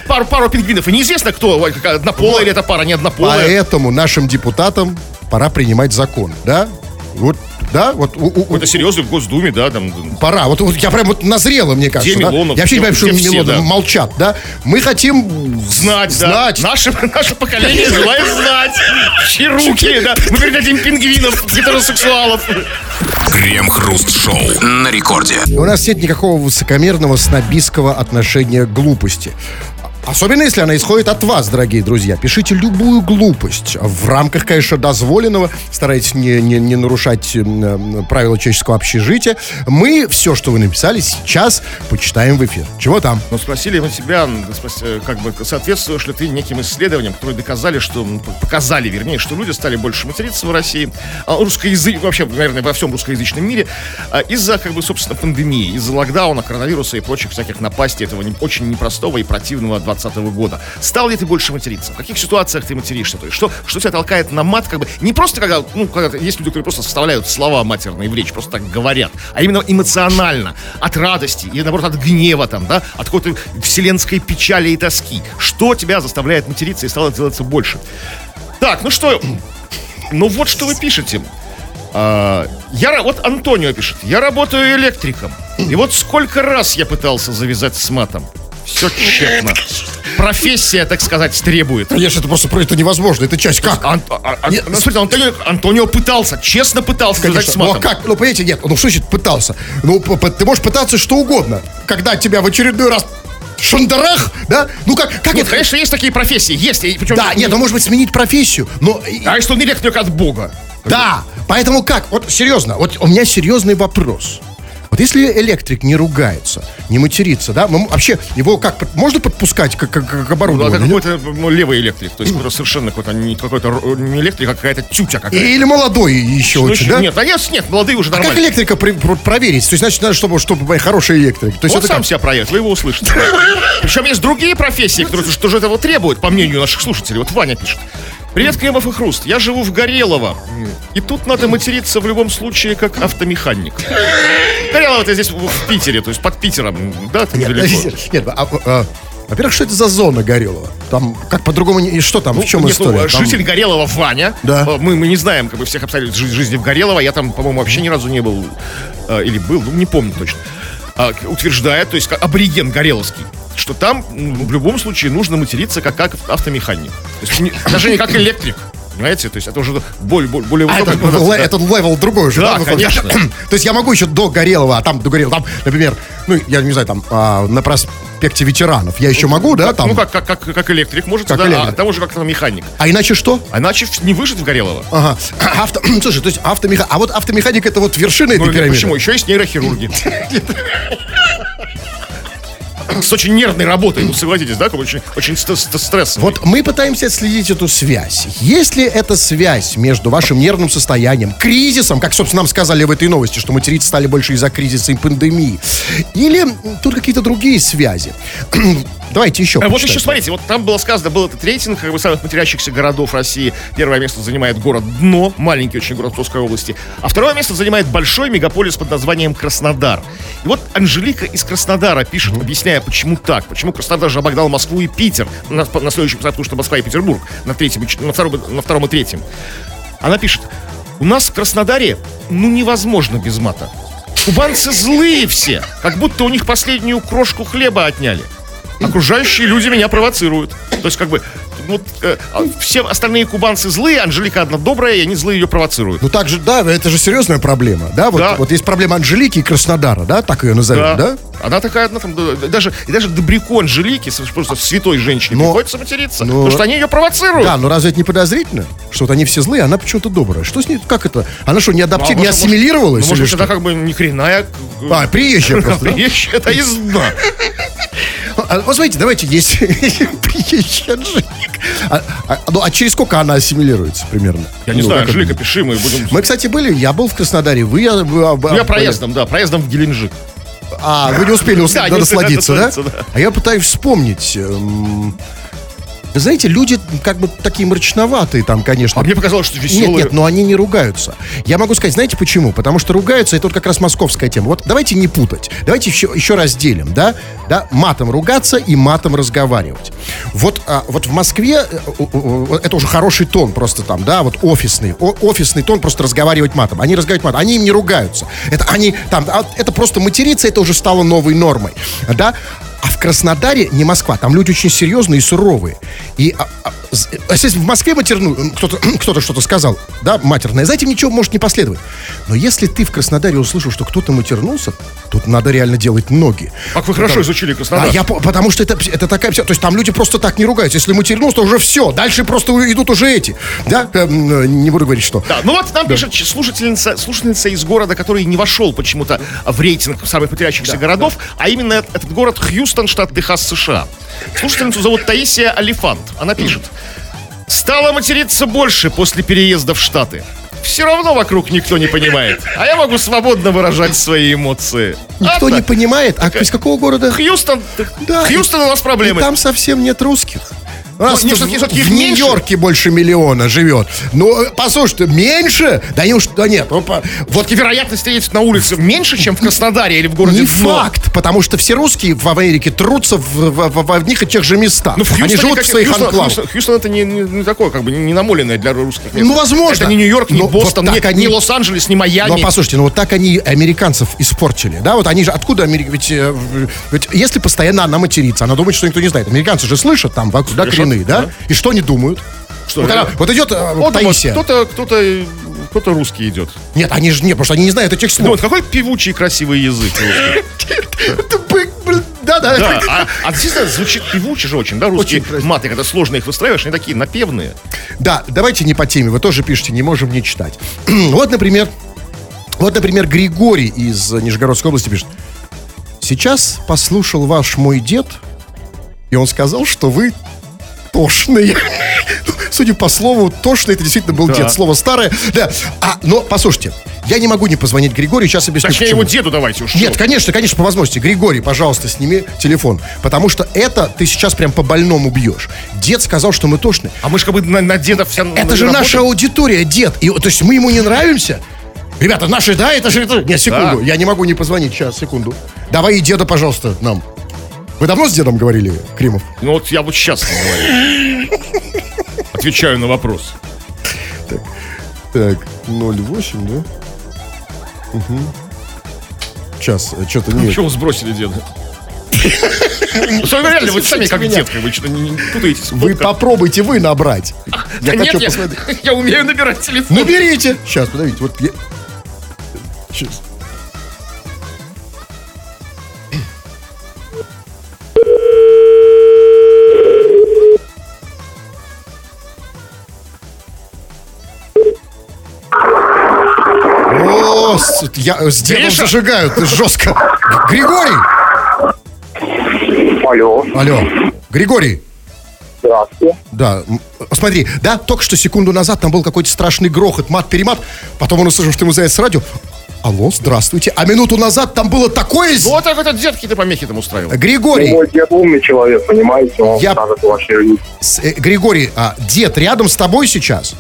пару, пару пингвинов, и неизвестно, кто, однополая или это пара, не однополая. Поэтому нашим депутатам пора принимать закон, да? Вот, да, вот у- у- Это серьезно в Госдуме, да, там... Пора. Вот, вот я прям вот назрела, мне кажется. Где да? Милонов? Я вообще не понимаю, все, Милонов да? молчат, да? Мы хотим Знать, знать. да. Наше, [laughs] наше поколение желает знать. Чьи руки, да. Мы передадим пингвинов, гетеросексуалов. Крем-хруст-шоу на рекорде. У нас нет никакого высокомерного снобистского отношения к глупости. Особенно, если она исходит от вас, дорогие друзья. Пишите любую глупость. В рамках, конечно, дозволенного. Старайтесь не, не, не нарушать э, правила человеческого общежития. Мы все, что вы написали, сейчас почитаем в эфир. Чего там? Ну, спросили мы тебя, э, как бы, соответствуешь ли ты неким исследованиям, которые доказали, что, показали, вернее, что люди стали больше материться в России, а русскоязык, вообще, наверное, во всем русскоязычном мире, а, из-за, как бы, собственно, пандемии, из-за локдауна, коронавируса и прочих всяких напастей этого не- очень непростого и противного 2020 года. Стал ли ты больше материться? В каких ситуациях ты материшься? То есть, что, что тебя толкает на мат, как бы, не просто когда, ну, когда есть люди, которые просто составляют слова матерные в речь, просто так говорят, а именно эмоционально, от радости или, наоборот, от гнева, там, да, от какой-то вселенской печали и тоски. Что тебя заставляет материться и стало делаться больше? Так, ну что, [clears throat] ну вот что вы пишете. А, я, вот Антонио пишет, я работаю электриком. И вот сколько раз я пытался завязать с матом. Все тщетно. Профессия, так сказать, требует. Конечно, это просто про это невозможно. Это часть как? Ан- а- а- Нет, ну, смотрите, Антонио, Антонио пытался, честно пытался с Конечно. Ну а как? Ну, понимаете, нет, ну что значит пытался? Ну, ты можешь пытаться что угодно. Когда тебя в очередной раз шандарах, да? Ну как, как Нет, это? конечно, есть такие профессии, есть. причем- Да, нет, ну может быть сменить профессию, но... А что он электрик от Бога? Да, поэтому как? Вот серьезно, вот у меня серьезный вопрос. Вот если электрик не ругается, не матерится, да, мы- вообще его как, можно подпускать как, как, как Ну, это оборудование? какой-то ну, левый электрик. То есть совершенно какой-то не какой-то не электрик, а какая-то тютя какая-то. Или молодой еще Ну, очень, да? Нет, а нет, молодые уже А как нормально. электрика при- про- проверить? То есть, значит, надо, чтобы, чтобы хороший электрик. То есть, Он это сам как? себя проявит, вы его услышите. Причем есть другие профессии, которые тоже этого требуют, по мнению наших слушателей. Вот Ваня пишет. Привет, Кремов и Хруст. Я живу в Горелово. И тут надо материться в любом случае, как автомеханик. Горелово это здесь в Питере, то есть под Питером. Да, там Нет, недалеко. [laughs] нет, а, а, во-первых, что это за зона Горелого? Там, как по-другому, не- что там, в чем Нет, ну, история? Там- житель Горелого Ваня. Да. Э, Мы, мы не знаем как бы, всех обстоятельств жи- жизни в Горелого. Я там, по-моему, вообще ни разу не был. э, Или был, ну, не помню точно. А, утверждает, то есть как абориген Гореловский, что там в любом случае нужно материться как, как автомеханик. То есть не- [coughs] даже не как электрик. Понимаете? То есть это уже более, более, более А, это, градация, ле- да. это level другой уже, Да, да, конечно. [coughs] То есть я могу еще до Горелого, а там до Горелого, там, например, ну, я не знаю, там, а, на проспекте ветеранов, я еще могу, да, там? Ну, как, как, как, как электрик, может, Как да, электрик. а там уже как механик. А иначе что? А иначе не выжить в Горелого. Ага. [coughs] Авто... Слушай, то есть автомеханик... А вот автомеханик это вот вершина этой Ну, пирамиды? почему? Еще есть нейрохирурги. [laughs] С очень нервной работой, ну согласитесь, да, как очень, очень ст- ст- стрессовой. Вот мы пытаемся отследить эту связь. Есть ли эта связь между вашим нервным состоянием, кризисом, как, собственно, нам сказали в этой новости, что материться стали больше из-за кризиса и пандемии, или тут какие-то другие связи? Давайте еще А вот еще смотрите, вот там было сказано, был этот рейтинг как бы, самых матерящихся городов России. Первое место занимает город Дно, маленький очень город Псковской области. А второе место занимает большой мегаполис под названием Краснодар. И вот Анжелика из Краснодара пишет, объясняя, почему так. Почему Краснодар же обогнал Москву и Питер на, на следующем, потому что Москва и Петербург на, третьем, на, втором, на втором и третьем. Она пишет, у нас в Краснодаре, ну, невозможно без мата. Кубанцы злые все, как будто у них последнюю крошку хлеба отняли. Окружающие люди меня провоцируют. То есть, как бы, вот э, а все остальные кубанцы злые, Анжелика одна добрая, и они злые ее провоцируют. Ну так же, да, это же серьезная проблема, да? Вот, Да. вот есть проблема Анжелики и Краснодара, да, так ее назовем, да? Она такая одна там, да, даже, и даже добряку Анжелики, просто святой женщине, Но- приходится материться, но- потому что они ее провоцируют. Да, но разве это не подозрительно? Что вот они все злые, она почему-то добрая. Что с ней, как это? Она что, не Ну, а адаптировалась, не может, ассимилировалась ну, или может, что? это как бы не хреная. А, приезжая [laughs] просто, да? Приезжая, это из дна. А, Вот смотрите, давайте есть [laughs] приезжий Анжелик. А, а, ну, а через сколько она ассимилируется примерно? Я не Ну, знаю, это? Анжелика, пиши, мы будем... Мы, кстати, были, я был в Краснодаре, вы... а, вы, а, я проездом, да, проездом в Геленджик. А, вы не успели ус- Да, насладиться, да? насладиться, да. А я пытаюсь вспомнить. Вы знаете, люди как бы такие мрачноватые там, конечно. А мне показалось, что Нет, веселые. нет, но они не ругаются. Я могу сказать, знаете почему? Потому что ругаются, это вот как раз московская тема. Вот давайте не путать. Давайте еще, еще разделим, да? да? Матом ругаться и матом разговаривать. Вот, а, вот в Москве э, это уже хороший тон просто там, да, вот офисный. О- офисный тон просто разговаривать матом. Они разговаривают матом, они им не ругаются. Это они там, а это просто материться, это уже стало новой нормой, да? А в Краснодаре не Москва, там люди очень серьезные и суровые. И а, если в Москве матерную, кто-то, кто-то что-то сказал, да, матерное, за этим ничего может не последовать. Но если ты в Краснодаре услышал, что кто-то матернулся, тут надо реально делать ноги. Как вы хорошо изучили А Краснодар. я, по- потому что это, это такая... То есть там люди просто так не ругаются. Если матернулся, то уже все. Дальше просто идут уже эти. Да? Эм, э, не буду говорить, что. Да, ну вот нам пишет ч- слушательница, слушательница из города, который не вошел почему-то в рейтинг самых потерящихся городов, а именно эт- этот город Хьюстон, штат Техас, США. Слушательницу зовут Таисия Алифант. Она пишет. Стало материться больше после переезда в Штаты. Все равно вокруг никто не понимает. А я могу свободно выражать свои эмоции. Никто А не понимает. А из какого города? Хьюстон, Да, Хьюстон у нас И проблемы. там совсем нет русских. У нас не, в, всё-таки- всё-таки их в меньше. Нью-Йорке больше миллиона живет. Ну, послушайте, меньше? Да не уж, да нет. ну, по- Вот вероятность встретить на улице меньше, чем в Краснодаре или в городе Не Дно. факт, потому что все русские в Америке трутся в, в- в- в одних и тех же местах. Ну, в Они Хьюстоне живут как- в своих Хьюстон, анклавах. Хьюстон- Хьюстон это не, не- не такое, как бы, не, намоленное для русских мест. Ну, возможно. Это не Нью-Йорк, не Но вот Бостон, так не, они- не Лос-Анджелес, не Майами. Но послушайте, ну вот так они американцев испортили, да? Вот они же откуда Америка? Ведь, э, ведь если постоянно она матерится, она думает, что никто не знает. Американцы же слышат там, да, Коренные, да? да. И что они думают? Что, вот, она- вот идет э, Вот Таисия. вот кто-то, кто-то, кто-то русский идет. Нет, они же не, потому что они не знают этих Ну слов. вот какой певучий красивый язык. Да, да. Да, а, а действительно звучит певучий же очень, да, русские Очень маты, когда сложно их выстраиваешь, они такие напевные. Да, давайте не по теме, вы тоже пишете, не можем не читать. [clears throat] вот, например, Вот, например, Григорий из Нижегородской области пишет. Сейчас послушал ваш мой дед, и он сказал, что вы тошные. [laughs] Судя по слову, тошный, это действительно был Да. дед. Слово старое. Да. А, но, послушайте, я не могу не позвонить Григорию, сейчас объясню, Точнее, почему. его деду давайте уж. Нет, конечно, конечно, по возможности. Григорий, пожалуйста, сними телефон. Потому что это ты сейчас прям по больному бьешь. Дед сказал, что мы тошны. А мы же как бы на, на деда вся... Это же наша аудитория, дед. И, то есть мы ему не нравимся? Ребята, наши, да, это же... Это... Нет, секунду, Да. я не могу не позвонить. Сейчас, секунду. Давай и деда, пожалуйста, нам. Вы давно с дедом говорили, Кримов? Ну вот я вот сейчас говорю. Отвечаю на вопрос. Так, 08, да? Угу. Сейчас, что-то нет. Почему вы сбросили деда? [laughs] Ну, что, реально, вы сами как как вы что-то не путаетесь. Вы попробуйте вы набрать. Я хочу я, посмотреть. [laughs] я умею набирать телефон. Наберите. Сейчас, подождите, вот я... Сейчас. Я, с дедом Гриша? зажигают жестко. Григорий! Алло, Алло, Григорий. здравствуйте. Да, смотри, да, только что секунду назад там был какой-то страшный грохот, мат-перемат. Потом он услышал, что ему с радио. Алло, здравствуйте. А минуту назад там было такое... Ну вот так этот дед какие-то помехи там устраивал. Григорий, Мой дед умный человек, понимаете, он Я- вообще... с- э, Григорий, а, дед рядом с тобой сейчас?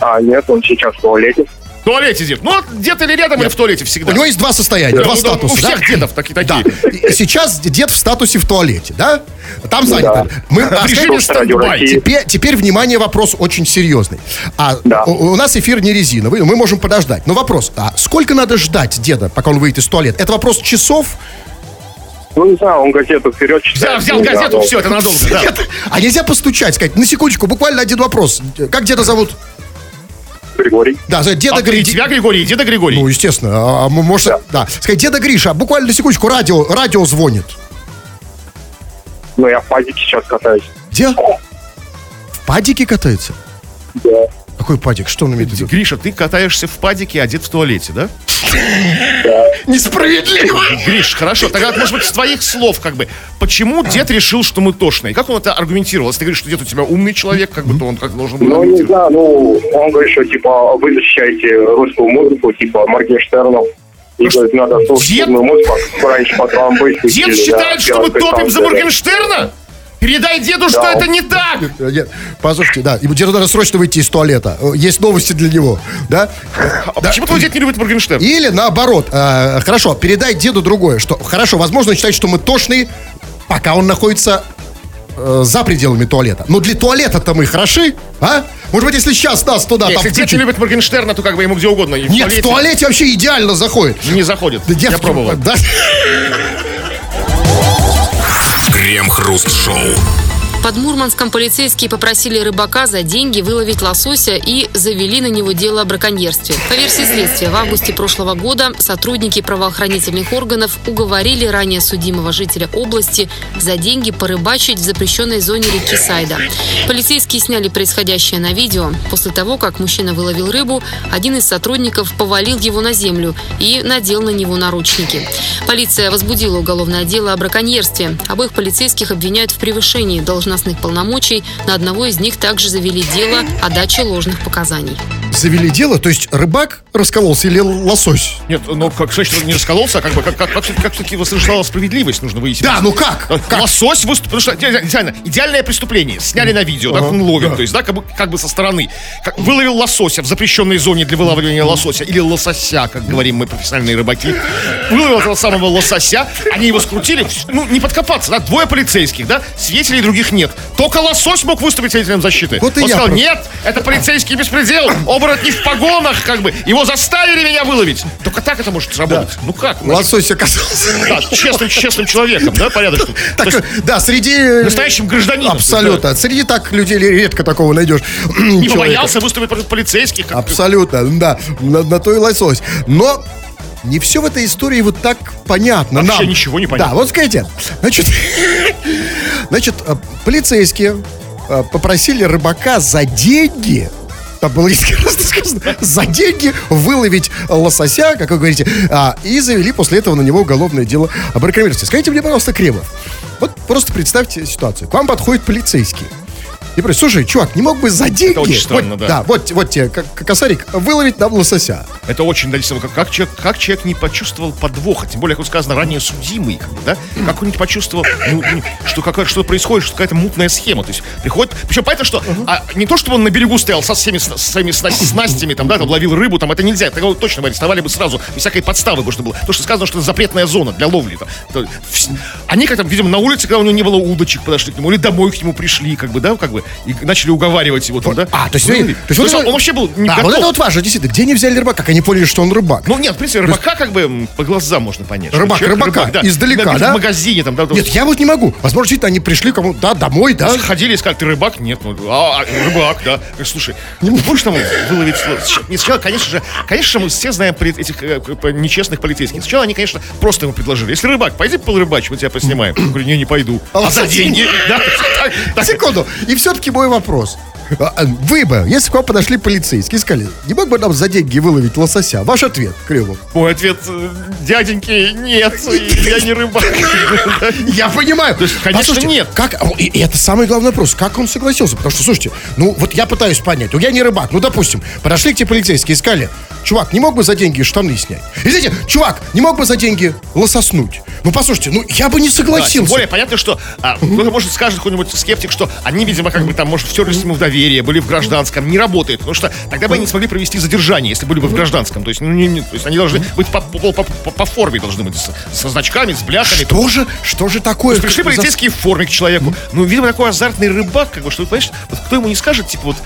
А, нет, он сейчас в туалете. В туалете дед. Ну, вот дед или рядом, или в туалете всегда. У него есть два состояния, Да, два ну, да, статуса. у всех да? дедов таки- Да. такие. И Сейчас дед в статусе в туалете, да? Там занято. Мы, а, В режиме стендбай. Теперь, теперь, внимание, вопрос очень серьезный. А Да. у, у нас эфир не резиновый, мы можем подождать. Но вопрос, а сколько надо ждать деда, пока он выйдет из туалета? Это вопрос часов? Ну, не знаю, он газету вперед Взял, читает. взял ну, газету, да, все, это надолго. да. Нет. А нельзя постучать, сказать, на секундочку, буквально один вопрос. Как деда зовут? Григорий. Да, деда А, Гри- тебя, Григорий, деда Григорий. Ну, естественно. А, а, может, да. Сказать, деда Гриша, буквально секундочку, радио, радио звонит. Ну, я в падике сейчас катаюсь. Где? В падике катается? Да. Какой падик? Что он имеет в виду? Гриша, ты катаешься в падике, а дед в туалете, да? Несправедливо! Гриш, хорошо, тогда, может быть, с твоих слов, как бы, почему дед решил, что мы тошные? Как он это аргументировал? Если ты говоришь, что дед у тебя умный человек, как бы, то он как должен был Ну, не знаю, ну, он говорит, что, типа, вы защищаете русскую музыку, типа, Моргенштернов. И, говорит, надо слушать дед- музыку, раньше по трамвай Дед считает, что мы топим за Моргенштерна? Передай деду, что Да. это не так! Нет, послушайте, да, ему деду надо срочно выйти из туалета. Э, Есть новости для него, да? А почему твой дед не любит Моргенштерна? Или наоборот, э, хорошо, передай деду другое, что хорошо, возможно, он считает, что мы тошные, пока он находится э, за пределами туалета. Но для туалета-то мы хороши, а? Может быть, если сейчас нас туда там Если дед не включить- любит Моргенштерна, то как бы ему где угодно. и Нет, в туалете вообще идеально заходит. Не заходит. Да Я пробовал. Да. Крем-хруст-шоу. Под Мурманском полицейские попросили рыбака за деньги выловить лосося и завели на него дело о браконьерстве. По версии следствия, в августе прошлого года сотрудники правоохранительных органов уговорили ранее судимого жителя области за деньги порыбачить в запрещенной зоне реки Сайда. Полицейские сняли происходящее на видео. После того, как мужчина выловил рыбу, один из сотрудников повалил его на землю и надел на него наручники. Полиция возбудила уголовное дело о браконьерстве. Обоих полицейских обвиняют в превышении должностных полномочий. На одного из них также завели дело о даче ложных показаний. Завели дело, то есть рыбак раскололся или лосось? Нет, ну как женщина не раскололся, а как бы как, как, как, как все-таки восторжествовала справедливость, нужно выяснить. Да, ну как? Э, Как? Лосось выступил, потому что идеально, идеальное преступление. Сняли на видео, так он ловит, то есть, да, как бы, как бы со стороны. Как, выловил лосося в запрещенной зоне для вылавливания лосося, или лосося, как говорим мы, профессиональные рыбаки. Выловил этого самого лосося, они его скрутили, ну, не подкопаться, да, двое полицейских, да, свидетелей других нет. Только лосось мог выступить свидетелем защиты. Вот и он я сказал, про- нет, это полицейский беспредел, [coughs] оборотни в погонах, как бы, его заставили меня выловить. Только так это может сработать. Ну как? Лосось оказался. да, честным, честным человеком, да, порядочным. Так, есть да, среди... настоящим гражданином. Абсолютно. Среди так людей редко такого найдешь. Не человека. побоялся выступить против полицейских. как- Абсолютно, да. На, на то и лосось. Но не все в этой истории вот так понятно. Вообще нам. ничего не понятно. Да, вот скажите. Значит, [laughs] значит, э, полицейские э, попросили рыбака за деньги там было несколько раз сказано, за деньги выловить лосося, как вы говорите, а, и завели после этого на него уголовное дело об рекламировании. Скажите мне, пожалуйста, Кремов, вот просто представьте ситуацию. К вам подходит полицейский. И говорит, слушай, чувак, не мог бы за деньги... очень странно, вот, да. Да, вот, вот тебе, как, как косарик, выловить нам лосося. Это очень действительно, как, как, человек, как человек не почувствовал подвоха, тем более, как сказано, ранее судимый, как бы, да? Как он не почувствовал, ну, ну, что какая, что происходит, что какая-то мутная схема. То есть приходит, причем понятно, что а, не то, чтобы он на берегу стоял со всеми со своими сна- снастями, там, да, там, ловил рыбу, там, это нельзя, тогда точно бы арестовали бы сразу, без всякой подставы, что было. То, что сказано, что это запретная зона для ловли. Там. То- вс- они как-то, видимо, на улице, когда у него не было удочек, подошли к нему, или домой к нему пришли, как бы, да, как бы, и начали уговаривать его там, да? А, то есть, Выловить. вы- то есть, он, он вообще был не А, готов. вот это вот важно, действительно. Где они взяли рыбака? Как они поняли, что он рыбак? Ну нет, в принципе, рыбака как бы по глазам можно понять. Рыбак, человек рыбака, издалека, В да? магазине там, да, да, Нет, я вот не могу. Возможно, действительно, они пришли кому да, домой, да? Ходили и сказали, ты рыбак? Нет, ну, а, а, рыбак, да. Слушай, не будешь там выловить Не сначала, конечно же, конечно, мы все знаем этих э, нечестных полицейских. Сначала они, конечно, просто ему предложили. Если рыбак, пойди порыбачь, мы тебя поснимаем. Я говорю, не, не пойду. А за деньги? [laughs] Да. Секунду. И все-таки мой вопрос. А, а, Вы бы, если к вам подошли полицейские сказали, не мог бы нам за деньги выловить лосося? Ваш ответ, Кремов. Мой ответ, э, дяденьки, нет, [laughs] я не рыбак. [laughs] Я понимаю. Конечно, нет. Как, о, и, это самый главный вопрос. Как он согласился? Потому что, слушайте, ну вот я пытаюсь понять. Ну я не рыбак. Ну, допустим, подошли к тебе полицейские и сказали, чувак, не мог бы за деньги штаны снять? И знаете, чувак, не мог бы за деньги лососнуть? Ну, послушайте, ну я бы не Да, согласился. тем более понятно, что а, кто-то может скажет какой-нибудь скептик, что они, видимо, как бы там, может, втерлись ему в доверие, были в гражданском, не работает, потому что тогда бы они не смогли провести задержание, если были бы в гражданском. То есть, ну, не- не- то есть они должны быть по, по- по- по- по форме должны быть со, со значками, с бляхами. Что же, что же такое? Пришли За- полицейские в форме к человеку. Ну, видимо, такой азартный рыбак, как бы, что, понимаешь, вот кто ему не скажет, типа, вот,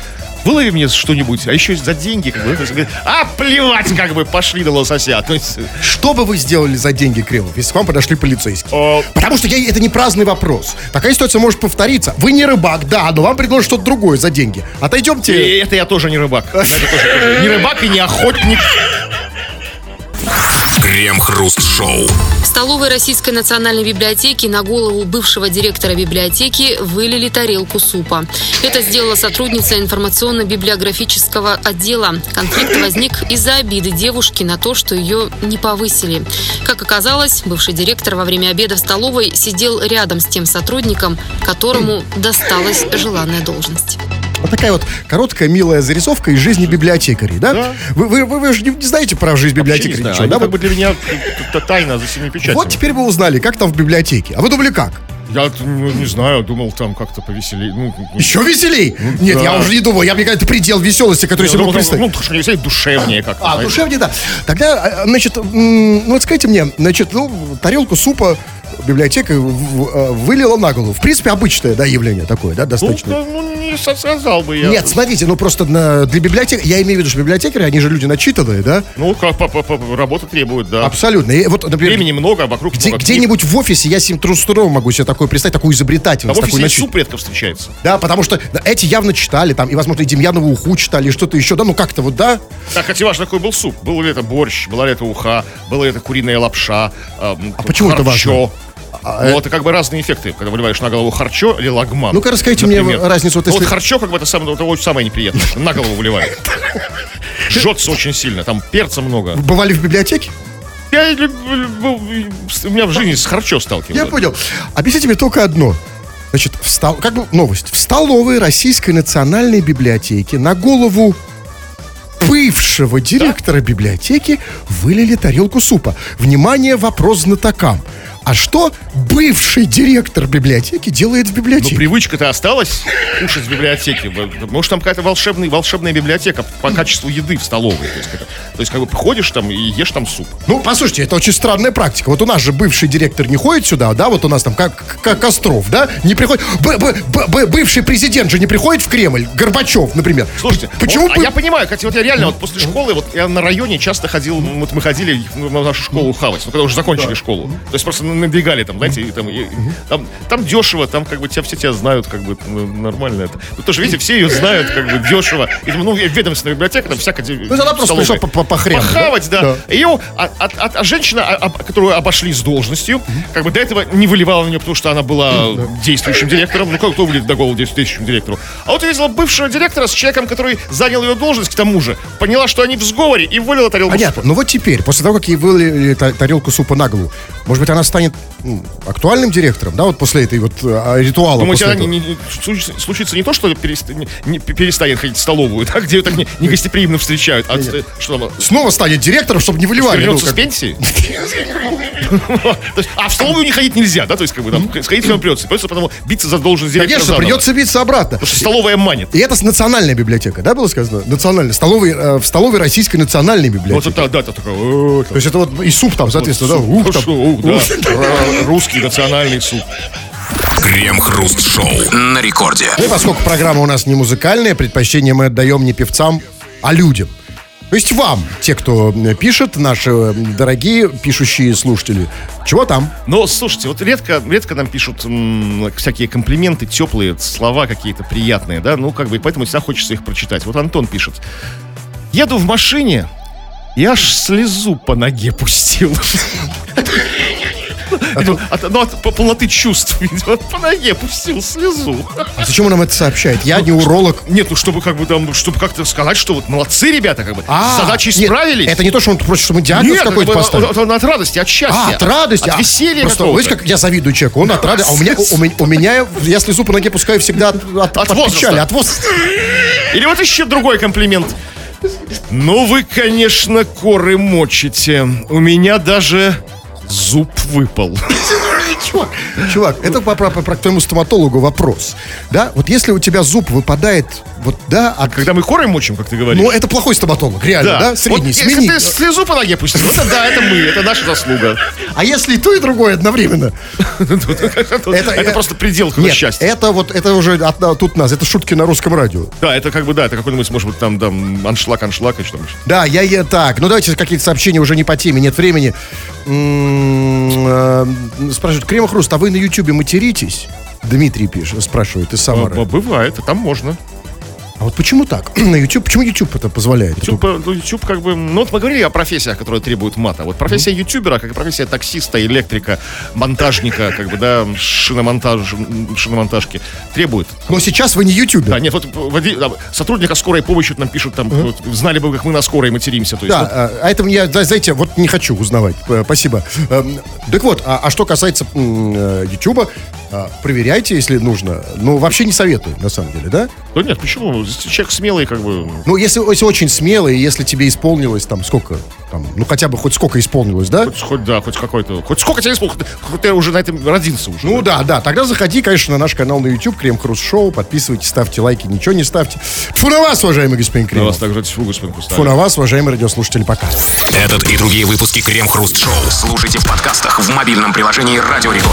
вылови мне что-нибудь, а еще за деньги, как бы, есть, а, плевать, как бы, пошли на лосося. То есть, Что бы вы сделали за деньги, Кремов, если к вам подошли полицейские? О. Потому что я, это не праздный вопрос. Такая ситуация может повториться. Вы не рыбак, да, но вам предложат что-то другое за деньги. Отойдемте. и это я тоже не рыбак. Не рыбак и не охотник. Крем-хруст-шоу. В столовой Российской национальной библиотеки на голову бывшего директора библиотеки вылили тарелку супа. Это сделала сотрудница информационно-библиографического отдела. Конфликт возник из-за обиды девушки на то, что ее не повысили. Как оказалось, бывший директор во время обеда в столовой сидел рядом с тем сотрудником, которому досталась желанная должность. Вот такая вот короткая, милая зарисовка из жизни библиотекарей, да? Да. Вы, вы, вы, вы же не знаете про жизнь библиотекарей не знаю, ничего, они да? как Вот- бы для меня тайна за семи печатями. Вот теперь вы узнали, как там в библиотеке. А вы думали как? Я ну, не знаю, думал там как-то повеселее. Ну, ну, Еще веселей? Нет, да. я уже не думал. Я мне кажется, предел веселости, который я себе там, представить. ну, что веселее, душевнее как-то. А, знаете. душевнее, да. Тогда, а, значит, ну вот скажите мне, значит, ну, тарелку супа библиотека в- в- э, вылила на голову. В принципе, обычное, да, явление такое, да, Ну, достаточно. да, ну, не сказал бы я. Нет, смотрите, ну просто на- для библиотек, я имею в виду, что библиотекари, они же люди начитанные, да? Ну, как по- по- по- работа требует, да. Абсолютно. И вот, например, Времени много, а вокруг где- много где-нибудь в офисе я себе трудно могу себе такое представить, такую А изобретательность, в такую офисе начит- суп редко встречается. Да, потому что да, эти явно читали, там, и, возможно, и Демьянову уху читали, и что-то еще, да, ну как-то вот, да? Так, кстати, важно, какой был суп. Был ли это борщ, была ли это уха, была ли это куриная лапша, эм, А почему это харчо. важно? А, ну, это как бы разные эффекты, когда выливаешь на голову харчо или лагман. Ну-ка, расскажите мне разницу, вот Ну, если- Вот харчо, как бы, это самое, это очень самое неприятное, на голову выливает. Жжется очень сильно, там перца много. Бывали в библиотеке? Я у меня в жизни с харчо сталкивался. Я понял. Объясните мне только одно. Значит, в стол... как бы новость. В столовой Российской национальной библиотеки на голову бывшего директора библиотеки вылили тарелку супа. Внимание, вопрос знатокам. А что бывший директор библиотеки делает в Ну, библиотеке? привычка-то осталась кушать в библиотеке. Может, там какая-то волшебная, волшебная библиотека по качеству еды в столовой. То есть, это- то есть, как бы, ходишь там и ешь там суп. Ну, послушайте, это очень странная практика. Вот у нас же бывший директор не ходит сюда, да, вот у нас там как, как Костров, да, не приходит. Б- б- б- б- бывший президент же не приходит в Кремль, Горбачев, например. Слушайте, почему вот, а бы- я понимаю, кстати, вот я реально вот после школы, вот я на районе часто ходил, ну, вот мы ходили в нашу школу хавать, ну, когда уже закончили школу. То есть просто набегали там, знаете, там, и- там, там дешево, там как бы тебя все тебя знают, как бы ну, нормально это. Ну, тоже, видите, все ее знают, как бы дешево. И, ну, ведомственная библиотека, там всякая... Ну, она просто пришла по- по- да? Похавать, да. Да. Ее, а, а- а- а женщина, а- которую обошли с должностью, как бы до этого не выливала на нее, потому что она была действующим директором. Ну, как кто вылет до голову действующему директору? А вот увидела бывшего директора с человеком, который занял ее должность, к тому же, поняла, что они в сговоре, и вылила тарелку Понятно. Ну вот теперь, после того, как ей вылили та- тарелку супа на голову, может быть, она станет м, актуальным директором, да, вот после этой вот а, ритуала. Думаете, она не- этого? не- случится, случится не то, что перест- не- не- перестанет ходить в столовую, [laughs] да, где ее так не, не гостеприимно встречают, а э, что она Снова станет директором, чтобы не выливали. ну, вернется как- с пенсии? [laughs] А в столовую не ходить нельзя, да? То есть, как бы там сходить все придется. Придется потом биться за должность директора Конечно, придется биться обратно. Потому что столовая манит. И это национальная библиотека, да, было сказано? Национальная. Столовой, э, в столовой российской национальной Вот библиотеке. это, да, это такое, о, То есть это вот и суп там, соответственно, да? Ух, ну там. Да. [laughs] Русский национальный суп. Крем-хруст-шоу на рекорде. Ну и поскольку программа у нас не музыкальная, предпочтение мы отдаем не певцам, а людям. То есть вам, те, кто м, пишет, наши м, дорогие пишущие слушатели. Чего там? Но, слушайте, вот редко, редко нам пишут м, всякие комплименты, теплые слова какие-то приятные, да, ну, как бы, и поэтому всегда хочется их прочитать. Вот Антон пишет. Еду в машине, и аж слезу по ноге пустил. [laughs] [laughs] Ну, от, ну, от по- полноты чувств. [laughs] видимо, По ноге пустил слезу. А зачем он нам это сообщает? Я не уролог. Нет, ну чтобы как бы там, чтобы как-то сказать, что вот молодцы ребята, как бы, А, с задачей нет, справились. Это не то, что он просит, чтобы мы диагноз Нет, какой-то поставили. это- это от радости, от счастья. А, от радости. От а, веселья Просто, видите, как я завидую человеку. Он от радости. А у меня, у, у меня, я слезу по ноге пускаю всегда от, от, От от печали, от возраста. Или вот еще другой комплимент. Ну вы, конечно, коры мочите. У меня даже зуб выпал. Чувак, чувак, это по, по- по- к твоему стоматологу вопрос. Да, вот если у тебя зуб выпадает, вот, да, а Когда мы коры мочим, как ты говоришь. Ну, это плохой стоматолог, реально, да? Средний, Вот смени. Если ты слезу по ноге пустил, это да, это мы, это наша заслуга. А если и то, и другое одновременно? Это просто предел счастья. это вот, это уже от- тут нас, это шутки на русском радио. Да, это как бы, да, это какой-нибудь, может быть, там, там, аншлаг, аншлаг и что-нибудь. Да, я, я так. Ну, давайте какие-то сообщения уже не по теме, нет времени. М, Спрашивают, Крем Хруст, а вы на Ютубе материтесь? Дмитрий пишет, спрашивает из Самары. Бывает, там можно. А вот почему так? [clears throat] На YouTube, почему YouTube это позволяет? YouTube, э, ну, YouTube как бы... Ну, вот мы говорили о профессиях, которые требуют мата. Вот профессия ютубера, как и профессия таксиста, электрика, монтажника, как бы, да, шиномонтаж, шиномонтажки, требует. Но сейчас вы не ютубер. Да, нет, вот сотрудника скорой помощи нам пишут, там, вот, знали бы, как мы на скорой материмся. То есть, Да, вот, а, а это мне, да, знаете, вот не хочу узнавать. Э, Спасибо. Эм, Так вот, а, а что касается э, Ютуба, а, проверяйте, если нужно. Ну, вообще не советую, на самом деле, да? Да нет, почему? Человек смелый, как бы... Ну, если, если очень смелый, если тебе исполнилось там сколько, там, ну, хотя бы хоть сколько исполнилось, да? Хоть, хоть, да, хоть какой-то... Хоть сколько тебе исполнилось? Хоть, ты уже на этом родился уже. Ну да, да, тогда заходи, конечно, на наш канал на YouTube, Крем Хруст Шоу, подписывайтесь, ставьте лайки, ничего не ставьте. Фу на вас, уважаемый господин На Кремов. вас также тьфу, господин Кустарев. Фу на вас, уважаемые радиослушатели, пока. Этот и другие выпуски Крем-хруст-шоу слушайте в подкастах в мобильном приложении Радио Рекорд.